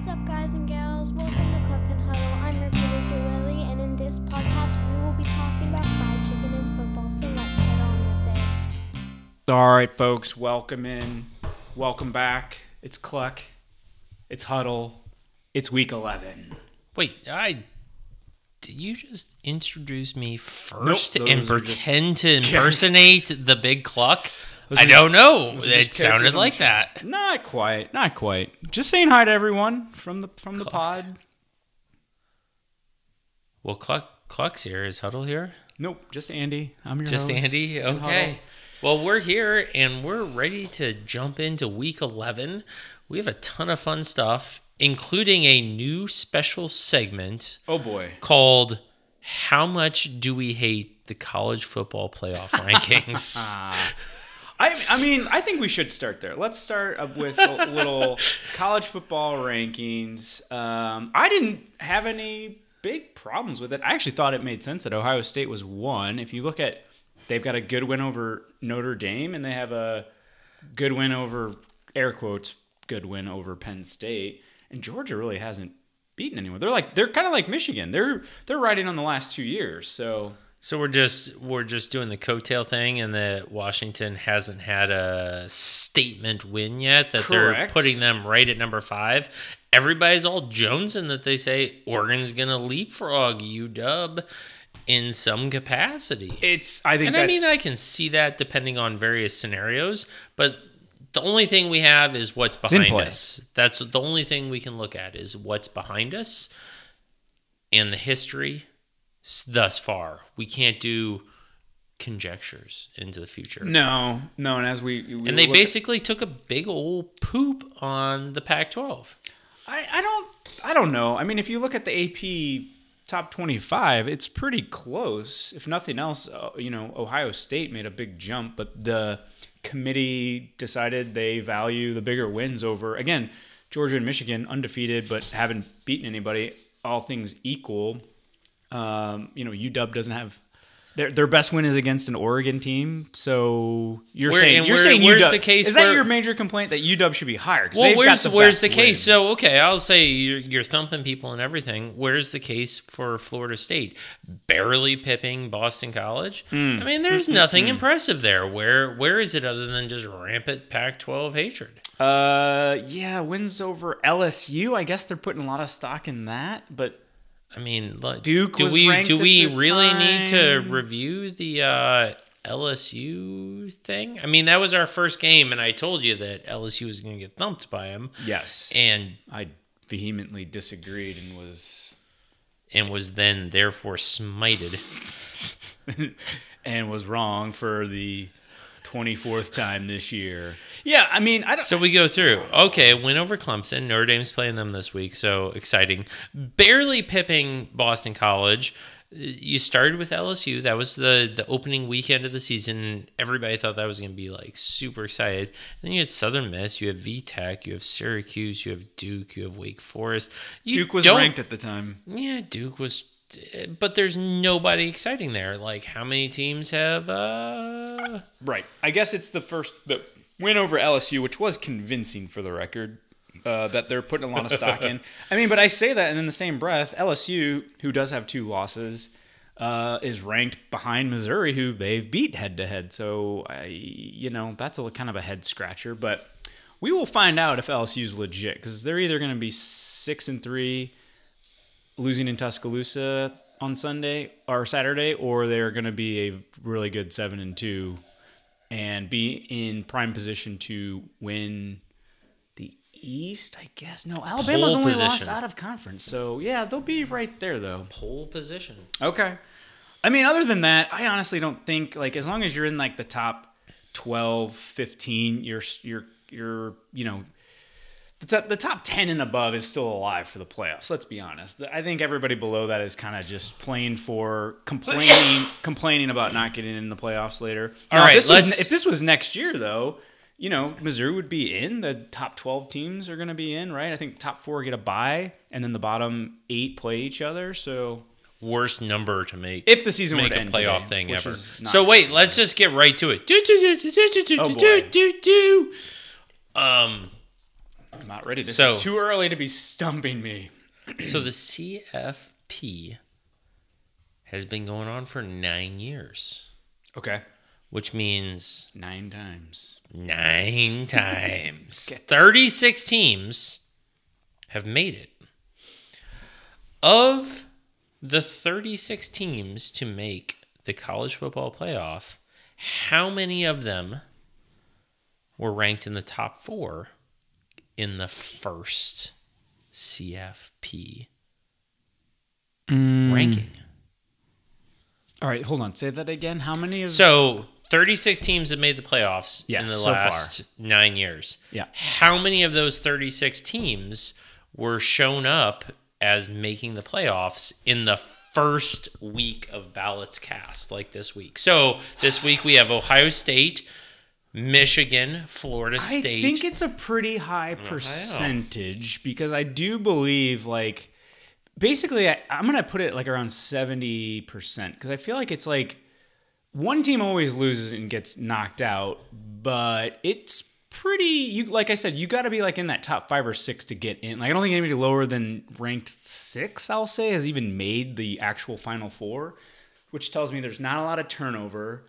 What's up, guys and gals? Welcome to Cluck and Huddle. I'm your producer, Lily, and in this podcast, we will be talking about fried chicken and football. So let's get on with it. All right, folks, welcome in. Welcome back. It's Cluck. It's Huddle. It's week 11. Wait, I did you just introduce me first those and pretend to impersonate the big cluck? I don't know. those are just It sounded like that. Not quite. Not quite. Just saying hi to everyone from the from the Cluck. pod. Well, cluck cluck's here. Is Huddle here? Nope, just Andy. I'm your Just host. Andy. Okay. Well, we're here and we're ready to jump into week 11. We have a ton of fun stuff, including a new special segment Oh boy. called "How much do we hate the college football playoff rankings?" I, I mean, I think we should start there. Let's start up with a little college football rankings. Um, I didn't have any big problems with it. I actually thought it made sense that Ohio State was one. If you look at, they've got a good win over Notre Dame, and they have a good win over air quotes good win over Penn State, and Georgia really hasn't beaten anyone. They're like they're kind of like Michigan. They're they're riding on the last two years. So So we're just we're just doing the coattail thing, and that Washington hasn't had a statement win yet. That they're putting them right at number five. Everybody's all jonesing that they say Oregon's gonna leapfrog UW in some capacity. it's I think and I mean, I can see that depending on various scenarios, but the only thing we have is what's behind us. That's the only thing we can look at is what's behind us and the history thus far. We can't do conjectures into the future. no no, and as we, we And they basically took a big old poop on the Pac-12. I, I don't I don't know. I mean, if you look at the AP top 25, it's pretty close. If nothing else, uh, you know, Ohio State made a big jump, but the committee decided they value the bigger wins over again, Georgia and Michigan undefeated but haven't beaten anybody. All things equal, um, you know, UW doesn't have their their best win is against an Oregon team. So you're Where- saying you're where- saying where's UW the case is that where- your major complaint that UW should be higher? Well, where's the where's the case? win. So okay, I'll say you're, you're thumping people and everything. Where's the case for Florida State barely pipping Boston College? Hmm. I mean, there's nothing impressive there. Where where is it other than just rampant Pac-12 hatred? Uh, yeah, wins over LSU. I guess they're putting a lot of stock in that, but I mean, look, Duke do we do we really need to review the uh, LSU thing? I mean, that was our first game, and I told you that LSU was going to get thumped by him. yes, and I vehemently disagreed and was and was then therefore smited. and was wrong for the twenty fourth time this year. Yeah, I mean, I don't. So we go through. Okay, win over Clemson. Notre Dame's playing them this week, so exciting. Barely pipping Boston College. You started with LSU. That was the the opening weekend of the season. Everybody thought that was going to be like super excited. Then you had Southern Miss. You have VTech. You have Syracuse. You have Duke. You have Wake Forest. You Duke was ranked at the time. Yeah, Duke was. But there's nobody exciting there. Like, how many teams have? uh Right. I guess it's the first the win over LSU, which was convincing for the record. Uh, that they're putting a lot of stock in. I mean, but I say that, and in the same breath, LSU, who does have two losses, uh, is ranked behind Missouri, who they've beat head to head. So, I, you know, that's a kind of a head scratcher. But we will find out if LSU is legit because they're either going to be six and three, losing in Tuscaloosa on Sunday or Saturday, or they're going to be a really good seven and two and be in prime position to win the East, I guess. No, Alabama's Pole only lost out of conference. So, yeah, they'll be right there, though. pole position? Okay. I mean, other than that, I honestly don't think, like, as long as you're in, like, the top 12, 15, you're, you're, you're, you know, the top, the top 10 and above is still alive for the playoffs. Let's be honest. I think everybody below that is kind of just playing for complaining, complaining about not getting in the playoffs later. All Now, if this was- if this was next year, though, you know, Missouri would be in. The top 12 teams are going to be in, right? I think top four get a bye, and then the bottom eight play each other. So Worst number to make if the season make were to a end playoff today, thing ever. So wait, let's just get right to it. Do do do do do do Oh, do do do do. Um, I'm not ready. This So- is too early to be stumping me. So the CFP has been going on for nine years, Okay. which means Nine times. nine times. 36 teams have made it. Of the 36 teams to make the college football playoff, how many of them were ranked in the top four in the first CFP mm. ranking? All right, hold on. Say that again. How many of So 36 teams have made the playoffs Yes, in the so far. last nine years. Yeah. How many of those 36 teams were shown up as making the playoffs in the first week of ballots cast, like this week? So this week we have Ohio State, Michigan, Florida State. I think it's a pretty high percentage because I do believe like basically I, I'm gonna put it like around seventy percent because I feel like it's like one team always loses and gets knocked out, but it's pretty you like I said you got to be like in that top five or six to get in. Like I don't think anybody lower than ranked six I'll say has even made the actual final four, which tells me there's not a lot of turnover.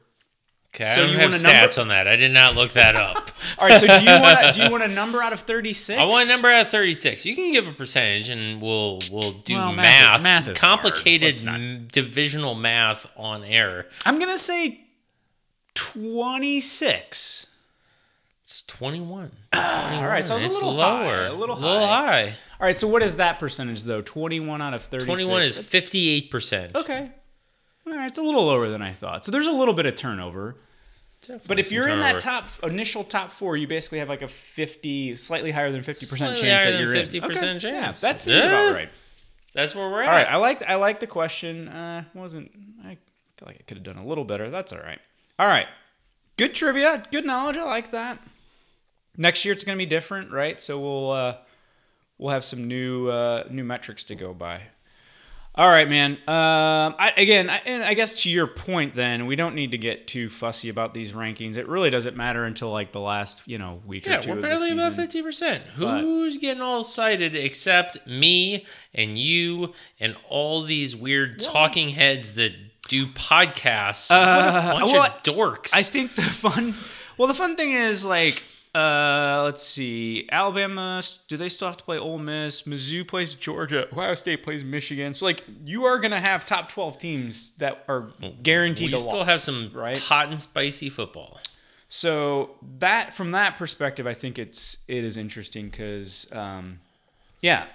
Okay, so I don't you have want a number- stats on that. I did not look that up. All right, so do you want do you want a number out of thirty six? I want a number out of 36. You can give a percentage and we'll we'll do Well, math math. math complicated not- divisional math on air. I'm gonna say twenty-six. It's 21. All right, so it's, a little lower. high. A little high. little high. All right, so what is that percentage though? Twenty-one out of thirty-six. 21 is 58%. Okay. All right, it's a little lower than I thought. So there's a little bit of turnover. But if you're in that top initial top four, you basically have like a fifty, slightly higher than fifty percent chance higher that than you're in. 50% Okay, chance. Yeah, that seems Yeah. about right. that's where we're at. All right, I liked I liked the question. Uh, wasn't I feel like I could have done a little better. That's all right. All right, good trivia, good knowledge. I like that. Next year it's gonna be different, right? So we'll uh, we'll have some new uh, new metrics to go by. All right, man. Um, I, again, I, and I guess to your point, then we don't need to get too fussy about these rankings. It really doesn't matter until like the last, you know, week or two. Yeah, we're barely above 50%. Who's getting all excited except me and you and all these weird talking heads that do podcasts? what a bunch Uh, well, of dorks. I think the fun, well, the fun thing is like, uh, let's see, Alabama. Do they still have to play Ole Miss? Mizzou plays Georgia. Ohio State plays Michigan. So like, you are gonna have top twelve teams that are guaranteed we to still loss, have some right. hot and spicy football. So that from that perspective, I think it's it is interesting because, um, yeah.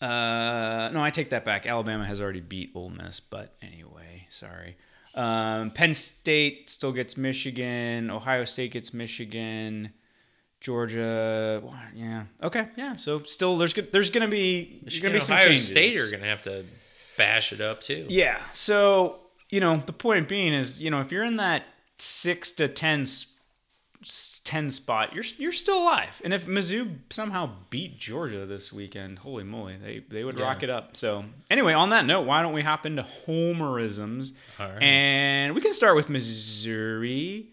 Uh, no, I take that back. Alabama has already beat Ole Miss, but anyway, sorry. Um, Penn State still gets Michigan. Ohio State gets Michigan. Georgia, yeah, okay, yeah. So still, there's there's gonna be there's gonna be some Ohio changes. State are going to have to bash it up too. Yeah. So, you know, the point being is, you know, if you're in that six to 10, s- s- 10 spot, you're, you're still alive. And if Mizzou somehow beat Georgia this weekend, holy moly, they, they would rock it up. So, anyway, on that note, why don't we hop into homerisms? All right. And we can start with Missouri.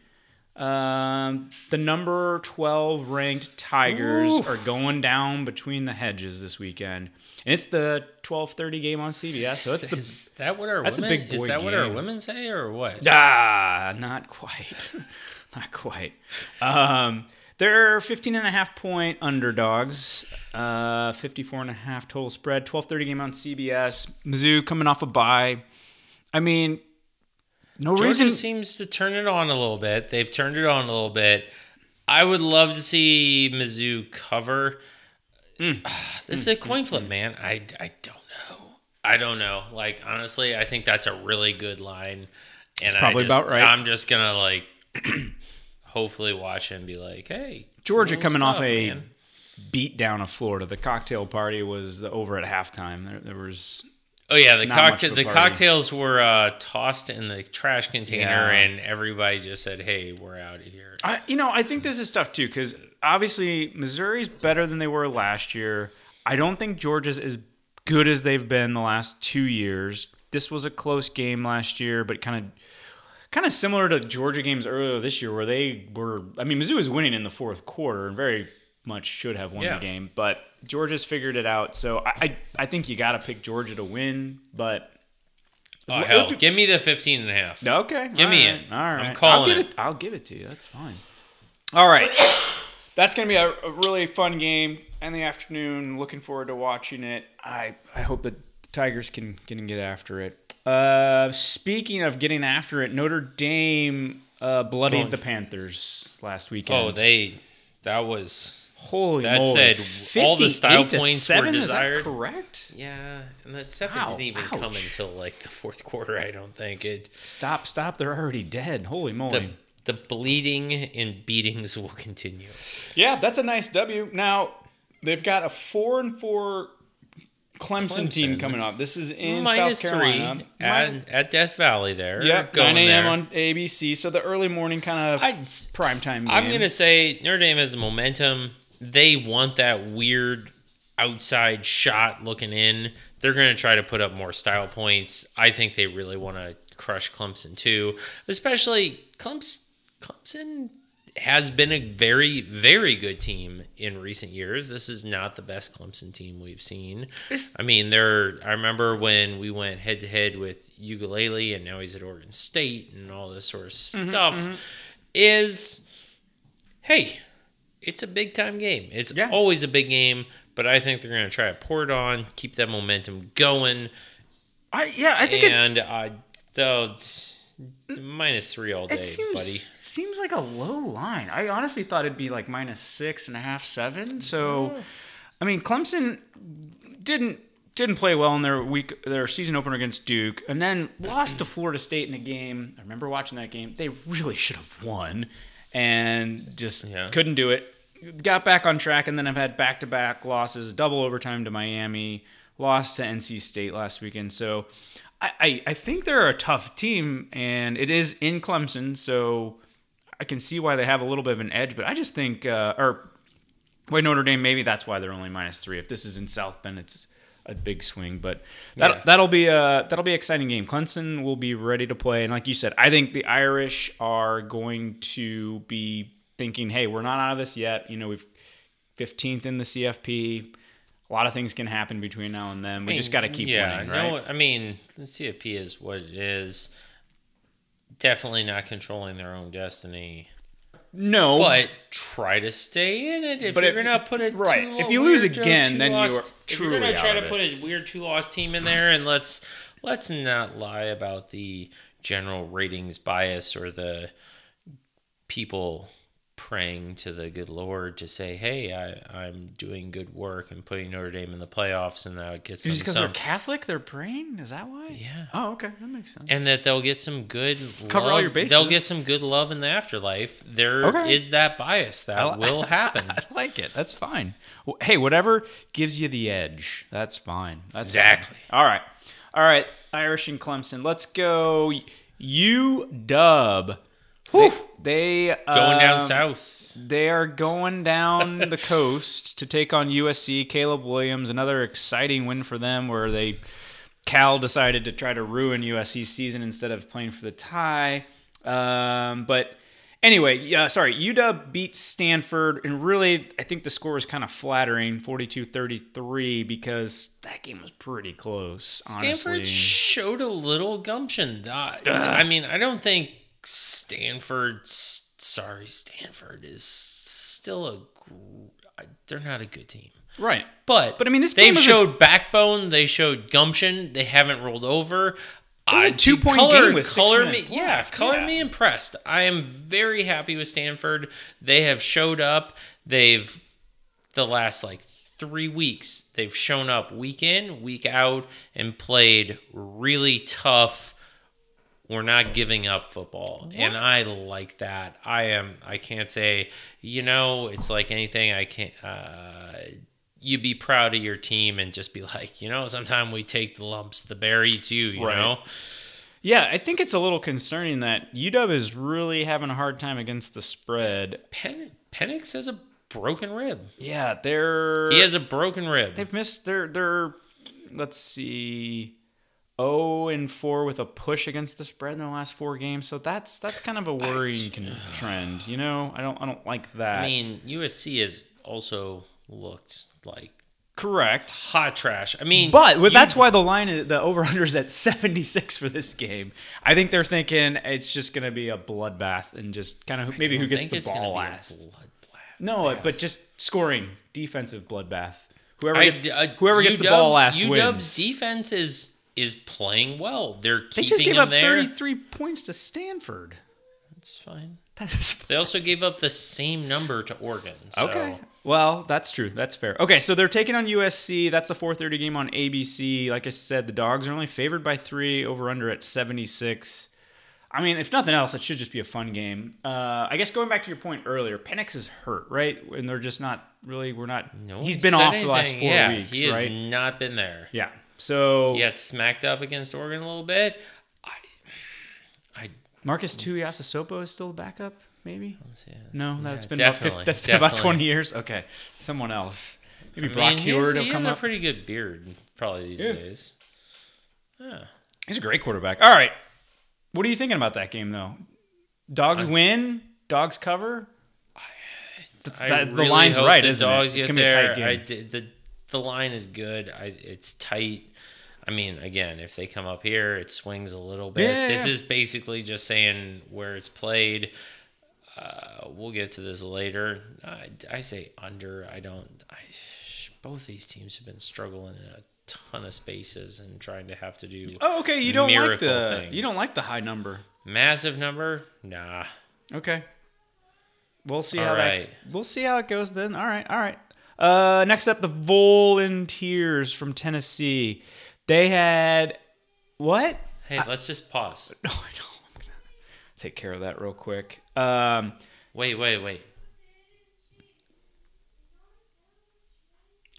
Um, the number 12 ranked Tigers are going down between the hedges this weekend. And it's the 12:30 game on CBS. So it's the is that what our that's a women, big is boy that what our women say or what? Ah, not quite. not quite. Um, they're 15 and a half point underdogs. Uh, 54 and a half total spread. 12:30 game on CBS. Mizzou coming off a bye. I mean, no Georgia reason. seems to turn it on a little bit. They've turned it on a little bit. I would love to see Mizzou cover. Mm. This is a coin flip, man. I, I don't know. I don't know. Like honestly, I think that's a really good line, and probably I just, about right. I'm just gonna like, hopefully watch and be like, hey, Georgia cool coming off a man. beat down of Florida. The cocktail party was the, over at halftime. There, there was Oh yeah, the cocktail the party. cocktails were uh, tossed in the trash container, Yeah. and everybody just said, "Hey, we're out of here." I, you know, I think this is tough too because obviously Missouri's better than they were last year. I don't think Georgia's as good as they've been the last two years. This was a close game last year, but kind of kind of similar to Georgia games earlier this year where they were. I mean, Mizzou was winning in the fourth quarter and very much should have won Yeah. the game, but Georgia's figured it out. So I I, I think you got to pick Georgia to win, but Oh, It hell. Give me the 15 and a half. Okay. Give me all it. All right. I'm calling I'll give it. I'll give it to you. That's fine. All right. That's going to be a, a really fun game in the afternoon. Looking forward to watching it. I, I hope the Tigers can, can get after it. Uh, speaking of getting after it, Notre Dame uh, bloodied the Panthers last weekend. Oh, they. That was. Holy that moly. said, all the style 58 to points were 7, Is desired. that correct? Yeah, and that seven Wow, didn't even come until like the fourth quarter. I don't think it. Stop, stop. They're already dead. Holy moly. The the bleeding and beatings will continue. Yeah, that's a nice W. Now they've got a four and four Clemson, team coming up. This is in Minus South Carolina. three at, at Death Valley there. Yep, going 9 a.m. there. on ABC. So the early morning kind of I'd, primetime game. I'm gonna say Notre Dame has momentum. They want that weird outside shot looking in. They're gonna try to put up more style points. I think they really want to crush Clemson too, especially Clemson. Clemson has been a very, very good team in recent years. This is not the best Clemson team we've seen. I mean, they're. I remember when we went head to head with Ukulele, and now he's at Oregon State, and all this sort of mm-hmm, stuff. Mm-hmm. Is hey, it's a big time game. It's Yeah. always a big game, but I think they're going to try to pour it on, keep that momentum going, I, yeah, I think it's. and uh, they'll minus three all day, It seems buddy. seems like a low line. I honestly thought it'd be like minus six and a half, seven. So, I mean, Clemson didn't didn't play well in their week their season opener against Duke, and then lost to Florida State in a game. I remember watching that game. They really should have won, and just Yeah. couldn't do it. Got back on track, and then I've had back to back losses, double overtime to Miami, lost to NC State last weekend. So. I, I, I think they're a tough team, and it is in Clemson, so I can see why they have a little bit of an edge. But I just think, uh, or wait, Notre Dame, maybe that's why they're only minus three. If this is in South Bend, it's a big swing. But that Yeah. that'll be a that'll be an exciting game. Clemson will be ready to play, and like you said, I think the Irish are going to be thinking, "Hey, we're not out of this yet. You know, we've 15th in the CFP." A lot of things can happen between now and then. We just got to keep yeah, winning, right? No, I mean, the CFP is what it is. Definitely not controlling their own destiny. no, But try to stay in it. If But you're if- gonna put a right, two- if you lose uh, again, then you loss- are If you're gonna try out to put a weird two loss team in there, and let's let's not lie about the general ratings bias or the people praying to the good Lord to say, "Hey, I, I'm doing good work and putting Notre Dame in the playoffs, and that gets them Just because they're. Catholic, they're praying. Is that why? Yeah. Oh, okay, that makes sense. and that they'll get some good Cover love. all your bases. They'll get some good love in the afterlife. There is Okay. that bias that I will happen. I like it. That's fine. Hey, whatever gives you the edge, that's fine. That's Exactly. fine. All right, all right. Irish and Clemson. Let's go. U Dub. They, they Going down uh, south. They are going down the coast to take on USC. Caleb Williams, another exciting win for them where they Cal decided to try to ruin USC's season instead of playing for the tie. Um, but anyway, yeah, sorry, UW beat Stanford, and really, I think the score is kind of flattering 42 33 because that game was pretty close. Honestly. Stanford showed a little gumption. Uh, I mean, I don't think Stanford. Sorry, Stanford is still a. They're not a good team. right. But But, I mean, this game they've was a- showed backbone. They showed gumption. They haven't rolled over. I- two-point color, game with color me, yeah, color Yeah. me impressed. I am very happy with Stanford. They have showed up. They've the last like three weeks. They've shown up week in, week out, and played really tough. We're not giving up football, and I like that. I am. I can't say. You know, it's like anything. I can't. Uh, you be proud of your team and just be like, you know, sometimes we take the lumps. The bear eats you. You Right. know. Yeah, I think it's a little concerning that UW is really having a hard time against the spread. Pen- Penix has a broken rib. Yeah, they're He has a broken rib. they've missed their their let's see 0 and 4 with a push against the spread in the last four games. So that's that's kind of a worrying trend, you know? I don't I don't like that. I mean, USC has also looked like Correct. hot trash. I mean, But well, that's why the line, is, the over under is at 76 for this game. I think they're thinking it's just going to be a bloodbath and just kind of maybe who gets the ball last. No, uh, but just scoring, defensive bloodbath. Whoever gets, I- uh, whoever gets the ball last UW's wins. defense is is playing well. They're keeping They just gave up there. 33 points to Stanford. That's fine. That is They also gave up the same number to Oregon. So Okay. Well, that's true. That's fair. Okay, so they're taking on USC. That's a 4:30 game on ABC. Like I said, the Dogs are only favored by three. Over under at 76. I mean, if nothing else, it should just be a fun game. Uh, I guess going back to your point earlier, Penix is hurt, right? And they're just not really. We're not. No he's been off the last anything. four yeah, weeks, He right? has not been there. yeah. So He got smacked up against Oregon a little bit. I, I Marcus Tuiasosopo is still a backup, maybe. yeah. No, that's Yeah, been about 50, that's been about 20 years. Okay, someone else. Maybe I Brock mean, he has, Huard he will come a pretty good beard, probably these Yeah. days. Yeah. He's a great quarterback. All right. What are you thinking about that game, though? Dogs win. Dogs cover. I that, the really line's hope right, the isn't dogs it? It's gonna be a tight game. I the the line is good. I, it's tight. I mean, again, if they come up here, it swings a little bit. Yeah, this yeah. is basically just saying where it's played. Uh, we'll get to this later. I, I say under. I don't. I, both these teams have been struggling in a ton of spaces and trying to have to do oh, okay. You don't like the things. you don't like the high number. massive number. Nah. Okay. We'll see All how right. that. We'll see how it goes then. All right. All right. Uh, next up, the Volunteers from Tennessee. They had what? Hey, let's just pause. No, I know. I'm gonna take care of that real quick. Um, Wait, wait, wait.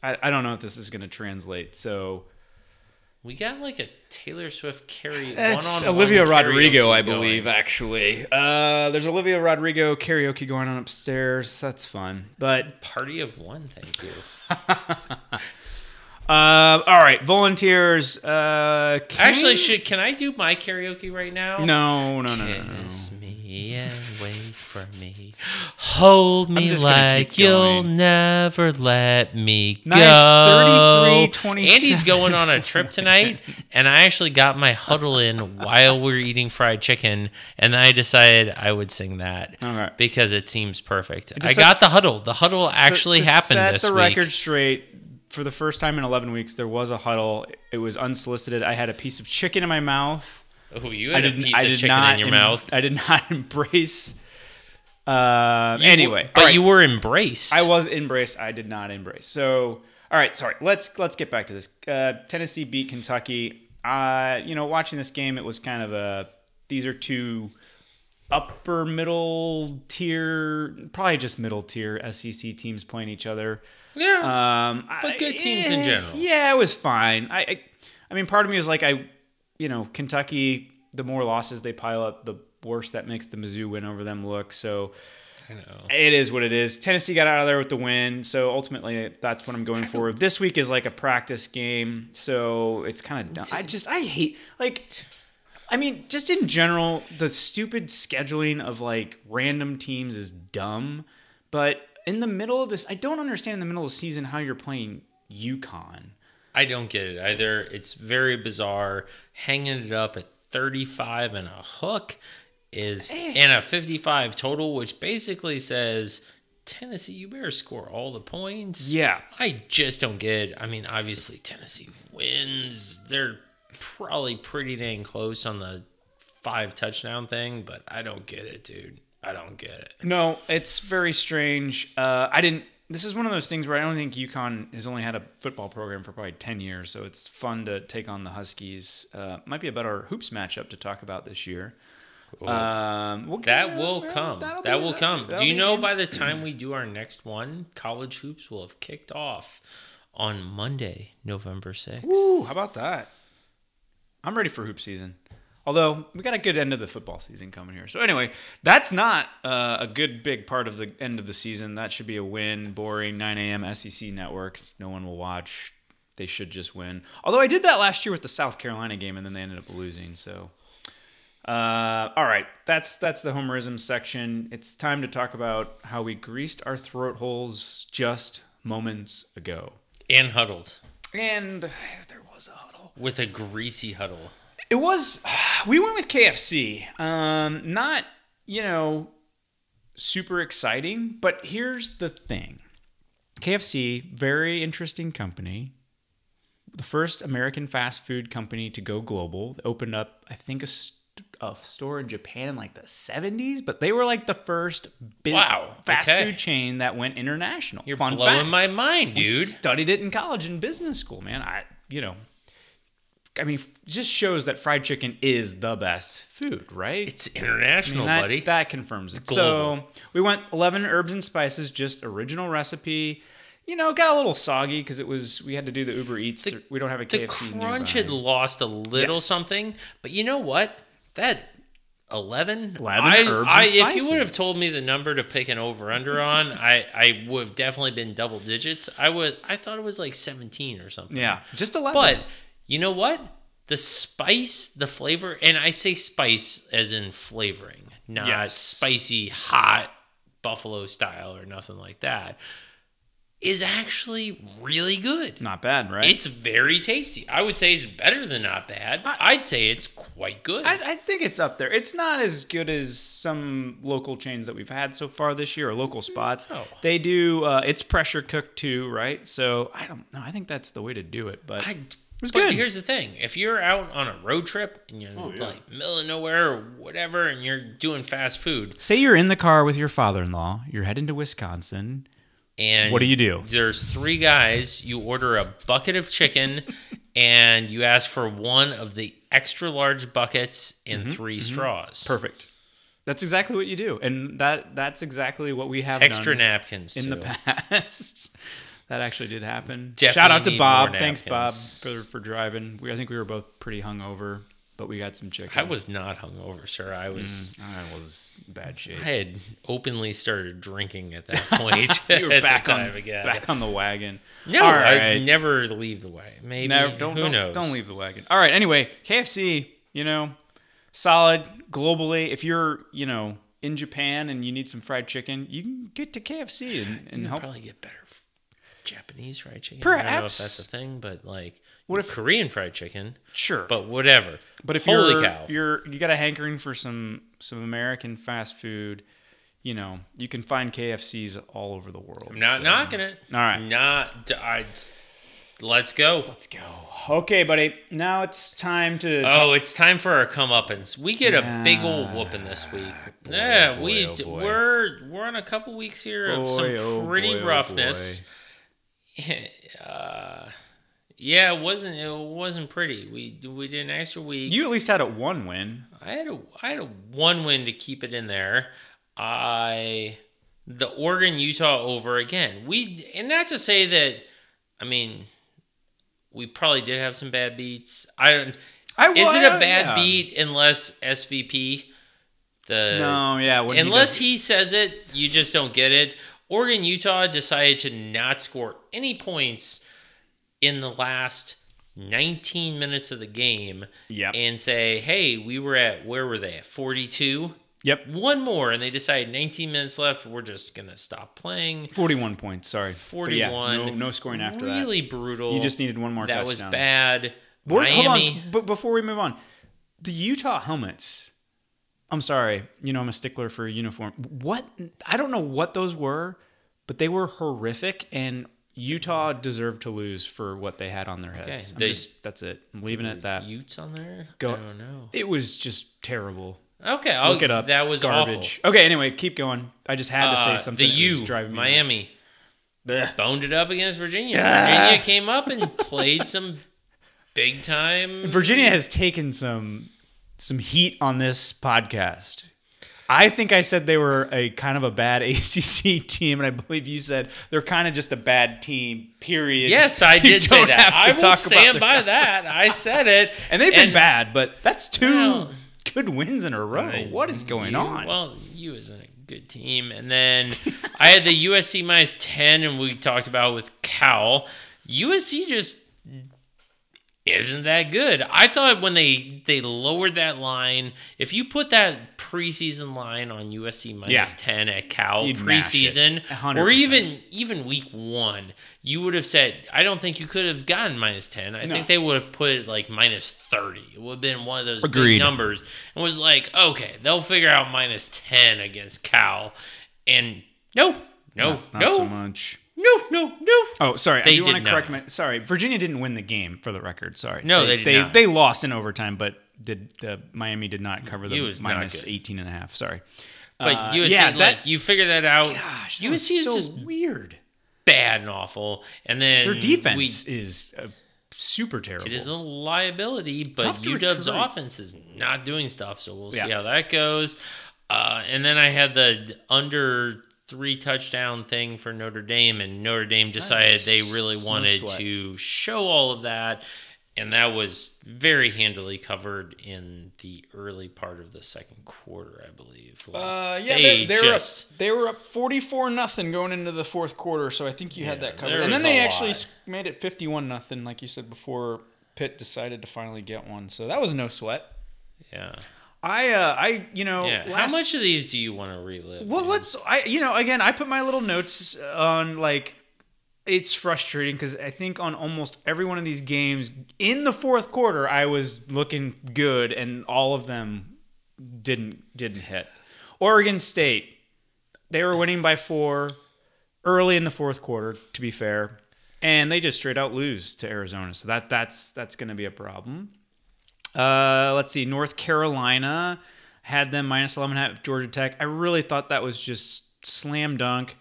I, I don't know if this is going to translate. So We got like a Taylor Swift carry. It's Olivia Rodrigo, I going. believe, actually. Uh, there's Olivia Rodrigo karaoke going on upstairs. That's fun. But Party of one, thank you. uh, all right, volunteers. Uh, can- Actually, should can I do my karaoke right now? no, no, no, no, no. Kiss me and wait for me. Hold me like you'll never let me Nice, go. 33, 27. Andy's going on a trip tonight, and I actually got my huddle in while we were eating fried chicken, and then I decided I would sing that right. because it seems perfect. I got the huddle. The huddle actually to happened set this the week. record straight. For the first time in 11 weeks, there was a huddle. It was unsolicited. I had a piece of chicken in my mouth. Oh, you I had a didn't. piece I of chicken in your em- mouth. I did not embrace. Uh, You- anyway, but all right. you were embraced. I was embraced. I did not embrace. So, all right, sorry. Let's let's get back to this. Uh, Tennessee beat Kentucky. Uh, you know, watching this game, it was kind of a. These are two upper middle tier, probably just middle tier SEC teams playing each other. yeah. Um, But I- good teams in eh, general. Yeah, it was fine. I, I, I mean, part of me is like, I, you know, Kentucky. The more losses they pile up, the worse that makes the Mizzou win over them look. So I know. it is what it is. Tennessee got out of there with the win, so ultimately that's what I'm going for. This week is like a practice game, so it's kind of dumb. I just I hate like. I mean, just in general, the stupid scheduling of like random teams is dumb. But in the middle of this, I don't understand in the middle of the season how you're playing UConn. I don't get it either. It's very bizarre. Hanging it up at 35 and a hook is Eh. and a 55 total, which basically says Tennessee, you better score all the points. Yeah. I just don't get it. I mean, obviously Tennessee wins. They're probably pretty dang close on the five touchdown thing, but I don't get it, dude. I don't get it. No, it's very strange. Uh, I didn't. This is one of those things where I don't think UConn has only had a football program for probably ten years, so it's fun to take on the Huskies. Uh, might be a better hoops matchup to talk about this year. Um, we'll That get- will come. That be- will come. Do you know by the time we do our next one, college hoops will have kicked off on Monday, November 6th. Ooh, how about that? I'm ready for hoop season. Although we got a good end of the football season coming here. So anyway, that's not uh, a good big part of the end of the season. That should be a win. Boring 9 a.m. SEC network. No one will watch. They should just win. Although I did that last year with the South Carolina game, and then they ended up losing. So Uh, all right, that's that's the homerism section. It's time to talk about how we greased our throat holes just moments ago. And huddled And there was a huddle. with a greasy huddle. It was. We went with KFC. Um, not you know super exciting, but here's the thing: KFC, very interesting company. The first American fast food company to go global. They opened up, I think, a, st- a store in Japan in like the 70s, but they were like the first big Wow, fast okay. food chain that went international. You're Fun blowing fact. my mind, We dude. studied it in college in business school, man. I, you know, I mean, just shows that fried chicken is the best food, right? It's I international, mean, that, buddy. that confirms it. global. So we went 11 herbs and spices, just original recipe. You know, it got a little soggy because it was we had to do the Uber Eats. we don't have a the KFC. crunch nearby. had lost a little Yes. something, but you know what? That 11, 11 I, herbs I, and if you would have told me the number to pick an over under on, I, I would have definitely been double digits. I would I thought it was like 17 or something. Yeah, just 11. But you know what? The spice, the flavor, and I say spice as in flavoring, not Yes. spicy, hot buffalo style or nothing like that, is actually really good. not bad, right? It's very tasty. I would say it's better than not bad. I'd say it's quite good. I, I think it's up there. It's not as good as some local chains that we've had so far this year or local spots. No. They do. Uh, it's pressure cooked too, right? So I don't know. I think that's the way to do it. But I, was but good. here's the thing: if you're out on a road trip and you're like middle of nowhere or whatever, and you're doing fast food, Say you're in the car with your father-in-law. You're heading to Wisconsin. and What do you do? There's three guys. You order a bucket of chicken, and you ask for one of the extra large buckets and Mm-hmm, three straws. Perfect. That's exactly what you do, and that that's exactly what we have Extra napkins in too. the past. That actually did happen. Definitely Shout out to Bob. Thanks, Bob, for for driving. We, I think we were both pretty hungover, but we got some chicken. I was not hungover, sir. I was. Mm, I was bad shape. I had openly started drinking at that point. you were back on again. back on the wagon. No, All I right. never leave the way. Maybe. No, don't Who don't, knows? don't leave the wagon. All right. Anyway, KFC. You know, solid globally. If you're you know in Japan and you need some fried chicken, you can get to KFC and, and help. probably get better Japanese fried chicken. I don't know if Perhaps. that's a thing, but like What if- Korean fried chicken? Sure, But whatever. But if holy you're, cow, you're you got a hankering for some some American fast food, you know, you can find KFCs all over the world. I'm not so- knocking it. All right. Not. I, let's go. Let's go. Okay, buddy. Now it's time to. Oh, it's time for our comeuppance. We get a big old whooping this week. yeah, oh boy, we oh, we're we're on a couple weeks here of some Boy, oh, pretty boy, oh, roughness. Uh, yeah, it wasn't it wasn't pretty. We we did an extra week. You at least had a one win. I had a I had a one win to keep it in there. I the Oregon Utah over again. We and not to say that I mean we probably did have some bad beats. I don't I is it a bad yeah. beat unless SVP the No, yeah. Unless he, he says it, you just don't get it. Oregon Utah decided to not score any points in the last 19 minutes of the game Yep. and say, "Hey, we were at where were they? At 42? Yep. One more." And they decided 19 minutes left, we're just going to stop playing. Forty-one points. Sorry. 41. yeah, no, no scoring after that. really brutal. You just needed one more That was bad. Where's- hold Miami. on, but before we move on, the Utah helmets. I'm sorry, you know I'm a stickler for uniform. What I don't know what those were, but they were horrific, and Utah deserved to lose for what they had on their heads. I'm they- just- that's it. I'm leaving it at that. Utes on there? Go- I don't know. It was just terrible. Okay, I'll Look it up. That was garbage. awful. Okay, anyway, keep going. I just had to say Uh, something. The U, driving me Miami. Blech. boned it up against Virginia. Virginia came up and played some big time. Virginia has taken some some heat on this podcast. I think I said they were a kind of a bad ACC team, and I believe you said they're kind of just a bad team. Period. Yes, I did say that. I will stand by that. I said it. And they've been bad, but that's two Well- good wins in a row. what is going you- on? Well, you isn't a good team. And then I had the USC minus 10, and we talked about with Cal. USC just isn't that good. I thought when they they lowered that line, if you put that preseason line on USC minus Yeah. 10 at Cal You'd preseason or even even week 1, you would have said I don't think you could have gotten minus 10. I No. think they would have put it like minus 30. It would have been one of those Agreed. big numbers and was like, "Okay, they'll figure out minus 10 against Cal." And no, no, Not no. so much. No, no, no. Oh, sorry. They I do want to correct my. Sorry, Virginia didn't win the game for the record. Sorry. No, they did they, not. they lost in overtime, but did the Miami did not cover He the was not 18 and a half. Sorry. But Uh, USC, yeah, like that- you figure that out. Gosh, that USC was is so just weird. bad and awful, and then Their defense we- is uh, super terrible. it is a liability, but Tough to UW's recruit. offense is not doing stuff. So we'll see how that goes. Uh, and then I had the under three touchdown thing for Notre Dame, and Notre Dame decided they really wanted to show all of that. And that was very handily covered in the early part of the second quarter, I believe. Uh, yeah, They they, they were up. They were up forty-four nothing going into the fourth quarter, so I think you had that covered. And then they actually lot. made it fifty-one nothing, like you said before. Pitt decided to finally get one, so that was no sweat. Yeah. I, uh, I, you know, Yeah. last- How much of these do you want to relive? Well, dude? let's. I, you know, again, I put my little notes on like. It's frustrating because I think on almost every one of these games in the fourth quarter, I was looking good, and all of them didn't didn't hit. Oregon State, they were winning by four early in the fourth quarter. To be fair, and they just straight out lose to Arizona, so that that's that's going to be a problem. Uh, let's see. North Carolina had them minus 11 at Georgia Tech. I really thought that was just slam dunk.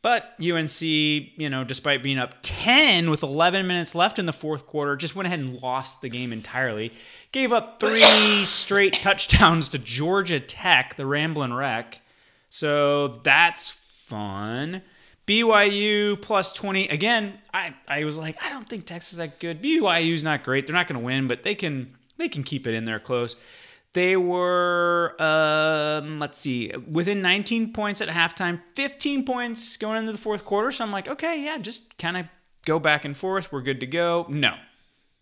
But UNC, you know, despite being up 10 with 11 minutes left in the fourth quarter, just went ahead and lost the game entirely. Gave up three straight touchdowns to Georgia Tech, the Ramblin' Wreck. So that's fun. BYU plus 20. Again, I, I was like, I don't think Texas is that good. BYU's not great. They're not going to win, but they can they can keep it in there close. They were, um, let's see, within 19 points at halftime, 15 points going into the fourth quarter. So I'm like, okay, yeah, just kind of go back and forth. We're good to go. No,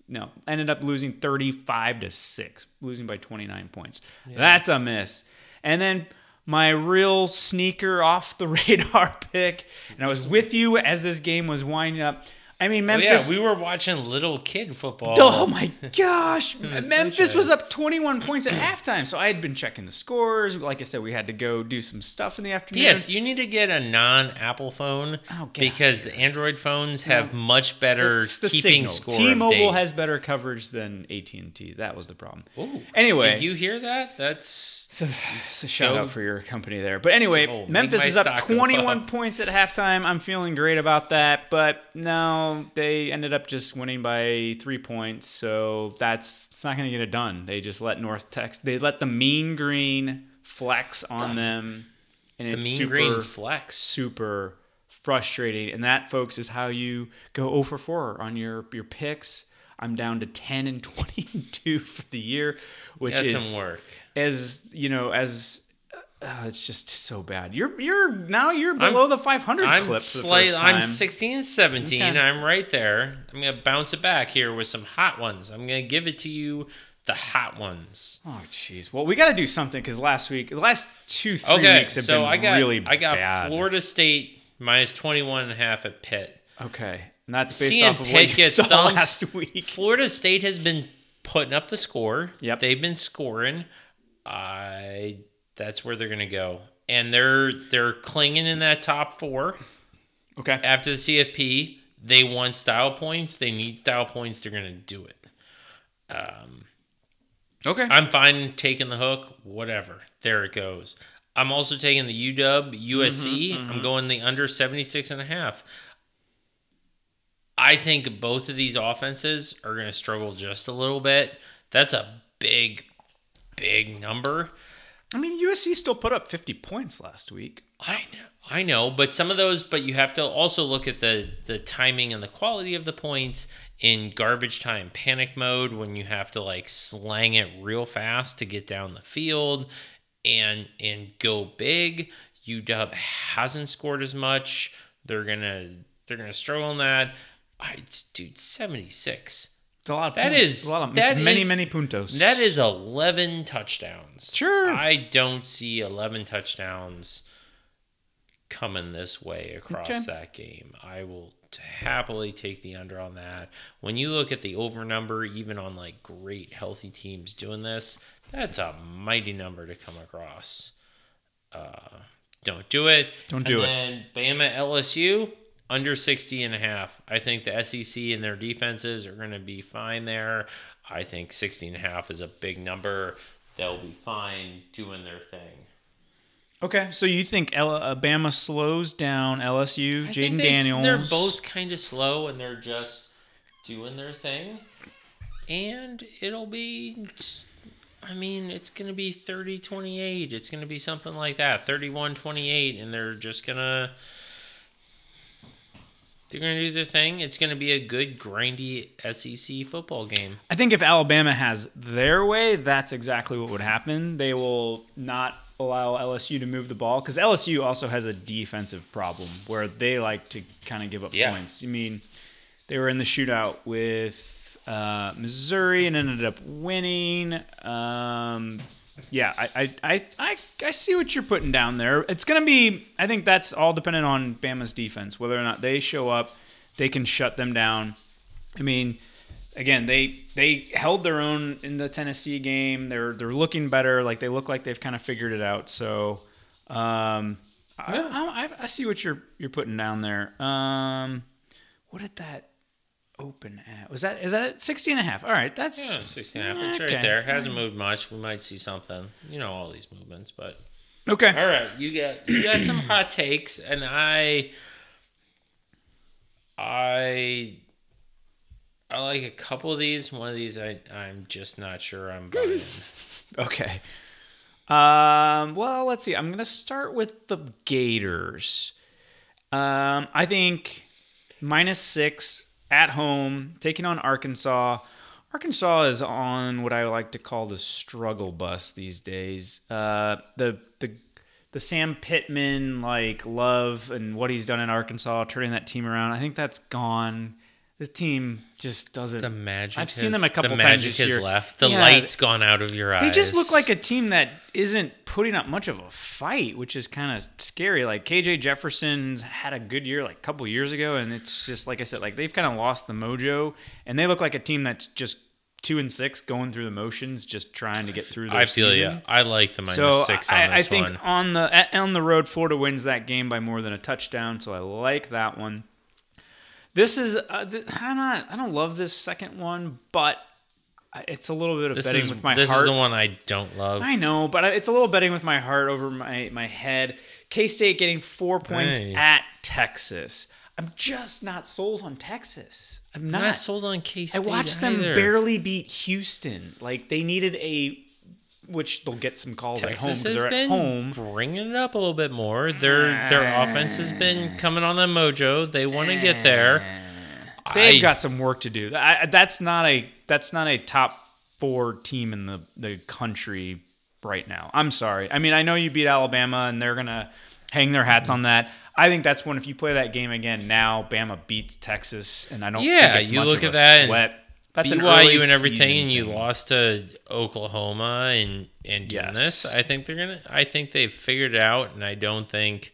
no. Ended up losing 35 to 6, losing by 29 points. That's a miss. And then my real sneaker off the radar pick, and I was with you as this game was winding up. I mean, Oh, yeah, Memphis. we were watching little kid football. Oh my gosh! Memphis was up 21 points at halftime, so I had been checking the scores. Like I said, we had to go do some stuff in the afternoon. Yes, you need to get a non-Apple phone Oh, because the Android phones have much better it's the keeping signal. score. T-Mobile has better coverage than AT and T. That was the problem. Ooh, Anyway, did you hear that? That's It's a, shout Go- out for your company there. But anyway, Oh, Memphis is up 21 up. points at halftime. I'm feeling great about that. But no, they ended up just winning by three points. So that's it's not going to get it done. They just let North Texas, they let the mean green flex on them. And the it's mean super, green flex. super frustrating. And that, folks, is how you go 0 for 4 on your, your picks. I'm down to 10 and 22 for the year, which That's is some work. as you know as uh, it's just so bad you're you're now you're below the 500 I'm clip for the slight. first time. I'm 16, 17. Okay. I'm right there. I'm gonna bounce it back here with some hot ones. I'm gonna give it to you, the hot ones. oh jeez well we got to do something because last week the last two three Okay, weeks have so been I got really I got bad. Florida State minus 21 and a half at Pitt. okay and that's based Seeing off of Pitt what you saw thumped. last week Florida State has been putting up the score. Yep. They've been scoring. I that's where they're gonna go. And they're they're clinging in that top four. okay After the CFP, they want style points. They need style points. They're gonna do it. Um, okay I'm fine taking the hook, whatever. There it goes. I'm also taking the UW USC. I'm going the under 76 and a half. I think both of these offenses are going to struggle just a little bit. That's a big big number. I mean usc still put up 50 points last week I know, I know, but some of those, but you have to also look at the the timing and the quality of the points in garbage time panic mode when you have to like slang it real fast to get down the field and and go big. UW hasn't scored as much. They're gonna they're gonna struggle in that. I dude seventy six. It's a lot of That points. is- It's a lot of, that it's many is- many puntos. That is 11 touchdowns. Sure. I don't see 11 touchdowns coming this way across Okay. that game. I will happily take the under on that. When you look at the over number, even on like great healthy teams doing this, that's a mighty number to come across. Uh, don't do it. Don't do it. And then Bama LSU under 60 and a half. I think the SEC and their defenses are going to be fine there. I think 60 and a half is a big number. They'll be fine doing their thing. Okay, so you think Alabama uh, slows down LSU, I think Jayden Daniels? They're both kind of slow and they're just doing their thing. And it'll be, I mean, it's going to be 30 28. It's going to be something like that 31 28. And they're just going to. They're going to do their thing. It's going to be a good, grindy SEC football game. I think if Alabama has their way, that's exactly what would happen. They will not allow LSU to move the ball because LSU also has a defensive problem where they like to kind of give up Yeah. points. I mean, they were in the shootout with uh, Missouri and ended up winning. Um, yeah, I, I, I, I, see what you're putting down there. It's going to be, I think that's all dependent on Bama's defense, whether or not they show up, they can shut them down. I mean, again, they they held their own in the Tennessee game. They're they're looking better. Like they look like they've kind of figured it out. So, um, I, I, I see what you're you're putting down there. Um, what did that open at? Was that is that at 60 and a half? All right, that's Yeah, 60 and a half. It's Okay. right there. Hasn't moved much. We might see something. You know, all these movements, but. okay. All right, you got you got some hot takes, and I, I, I like a couple of these. One of these, I I'm just not sure I'm buying. Okay. Um, well, let's see. I'm going to start with the Gators. Um, I think minus six at home, taking on Arkansas. Arkansas is on what I like to call the struggle bus these days. Uh, the the the Sam Pittman like love and what he's done in Arkansas, turning that team around. I think that's gone. The team just doesn't. The magic. I've seen has- them a couple the times this year. left. The Yeah, light's gone out of your eyes. they just look like a team that isn't putting up much of a fight, which is kind of scary. Like KJ Jefferson's had a good year like a couple years ago, and it's just like I said, like they've kind of lost the mojo, and they look like a team that's just two and six going through the motions, just trying to get through. Their I feel season. you. I like the minus So six on I, I think one. on the on the road, Florida wins that game by more than a touchdown. So I like that one. This is uh, th- I'm not I don't love this second one, but it's a little bit of This betting is with my this heart. This is the one I don't love. I know, but it's a little betting with my heart over my, my head. K State getting four points Hey. at Texas. I'm just not sold on Texas. I'm not. not sold on K State. I watched them barely beat Houston. Like they needed a, which they'll get some calls Texas at home has because they're been at home. bringing it up a little bit more. Their their offense has been ah. coming on the mojo. They want to get ah. there. They've I- got some work to do. I, that's not a that's not a top four team in the the country right now. I'm sorry. I mean, I know you beat Alabama, and they're gonna hang their hats on that. I think that's when if you play that game again now, Bama beats Texas, and I don't. Yeah, think it's you much look of at a that Sweat. That's an BYU and everything, and you thing. lost to Oklahoma and and Yes. this. I think they're gonna. I think they've figured it out, and I don't think.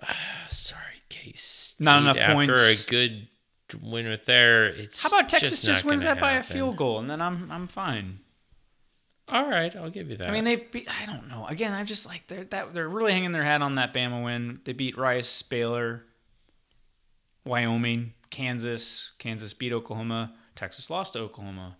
sorry, case Not enough points. after points. a good win with there. It's How about Texas just, just, wins that by a field goal, and then I'm I'm fine. All right, I'll give you that. I mean, they've beat. I don't know. Again, I'm just like they're that they're really hanging their hat on that Bama win. They beat Rice, Baylor, Wyoming, Kansas. Kansas beat Oklahoma. Texas lost to Oklahoma.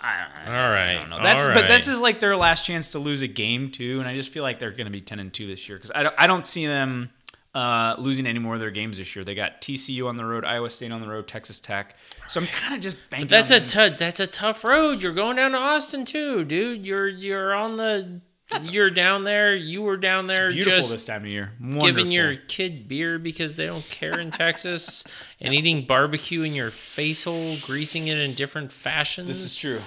I, I, All right, I don't know. That's all but this is like their last chance to lose a game too, and I just feel like they're going to be ten and two this year because I don't I don't see them uh, losing any more of their games this year. They got TCU on the road, Iowa State on the road, Texas Tech. So I'm kind of just banking. That's on a that's a tough road. You're going down to Austin too, dude. You're you're on the. You're down there. You were down there beautiful just this time of year. giving Wonderful. your kid beer because they don't care in Texas and eating barbecue in your face hole, greasing it in different fashions. This is true.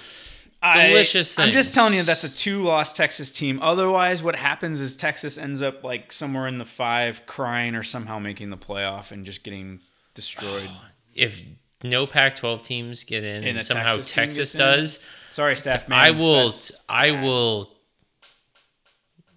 Delicious I, I'm just things. telling you that's a two-loss Texas team. Otherwise, what happens is Texas ends up like somewhere in the five, crying or somehow making the playoff and just getting destroyed. if no Pac-12 teams get in, And and somehow Texas Texas, does. Sorry, staff man. I will. I will.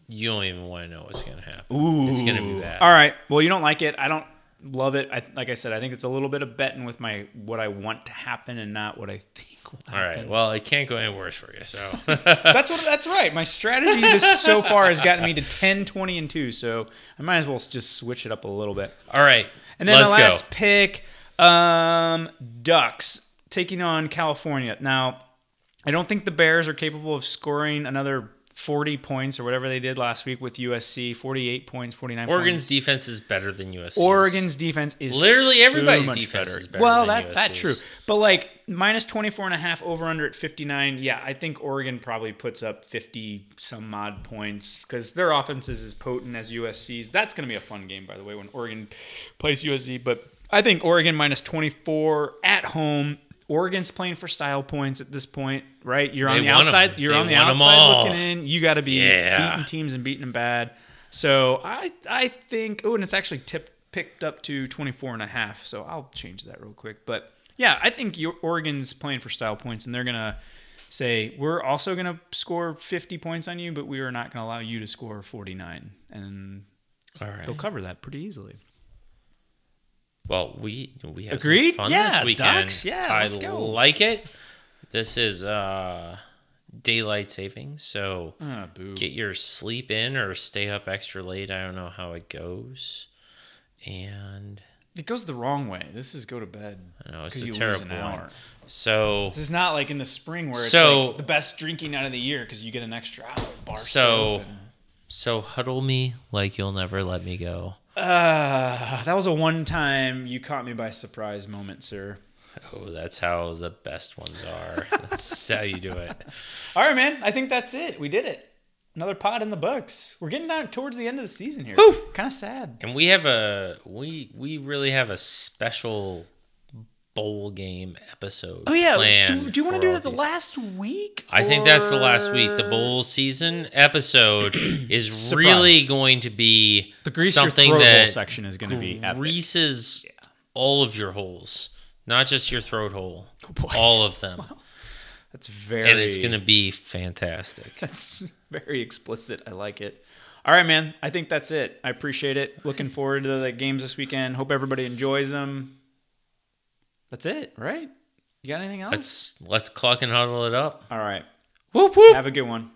You don't even want to know what's gonna happen. Ooh, It's gonna be bad. All right. Well, you don't like it. I don't love it. I, like I said, I think it's a little bit of betting with my what I want to happen and not what I think will happen. right. Well, it can't go any worse for you. So That's what. That's right. My strategy this so far has gotten me to 10, 20, and two. So I might as well just switch it up a little bit. all right. And then the last go. pick, um, Ducks taking on California. Now, I don't think the Bears are capable of scoring another 40 points or whatever they did last week with USC. 48 points, 49 Oregon's points. defense is better than USC. Oregon's defense is Literally so everybody's much defense better. is better well, than that that USC's. true. But like minus 24 and a half over under at 59. Yeah, I think Oregon probably puts up 50 some odd points cuz their offense is as potent as USC's. That's going to be a fun game by the way when Oregon plays USC, but I think Oregon minus 24 at home. Oregon's playing for style points at this point, right? You're on They the outside. You're They on the outside looking in. You got to be Yeah. beating teams and beating them bad. So I I think oh, and it's actually tipped picked up to 24 and a half. So I'll change that real quick. But yeah, I think your Oregon's playing for style points, and they're gonna say we're also gonna score 50 points on you, but we are not gonna allow you to score 49, and All right. they'll cover that pretty easily. Well, we we have Agreed? fun Yeah, this weekend. Ducks, yeah, I let's go. like it. This is uh daylight savings, so Ah, get your sleep in or stay up extra late. I don't know how it goes, and It goes the wrong way. This is go to bed. I know it's a terrible hour. so This is not like in the spring where it's So- like the best drinking out of the year because you get an extra hour. Bar So- so huddle me like you'll never let me go. Uh, that was a one time you caught me by surprise moment, sir. Oh, that's how the best ones are. That's how you do it. All right, man. I think that's it. We did it. Another pot in the books. We're getting down towards the end of the season here. Kind of sad. And we have a we we really have a special bowl game episode. Oh yeah. Do, do you want to do that the last week? I think that's the last week. The bowl season episode is really going to be The grease something your throat hole that section is going to be epic. greases all of your holes, not just your throat hole, Oh, boy. all of them, That's very. and it's going to be fantastic. That's very explicit. I like it. All right, man. I think that's it. I appreciate it. Looking forward to the games this weekend. Hope everybody enjoys them. That's it, right? You got anything else? Let's let's cluck and huddle it up. All right. Whoop whoop. Have a good one.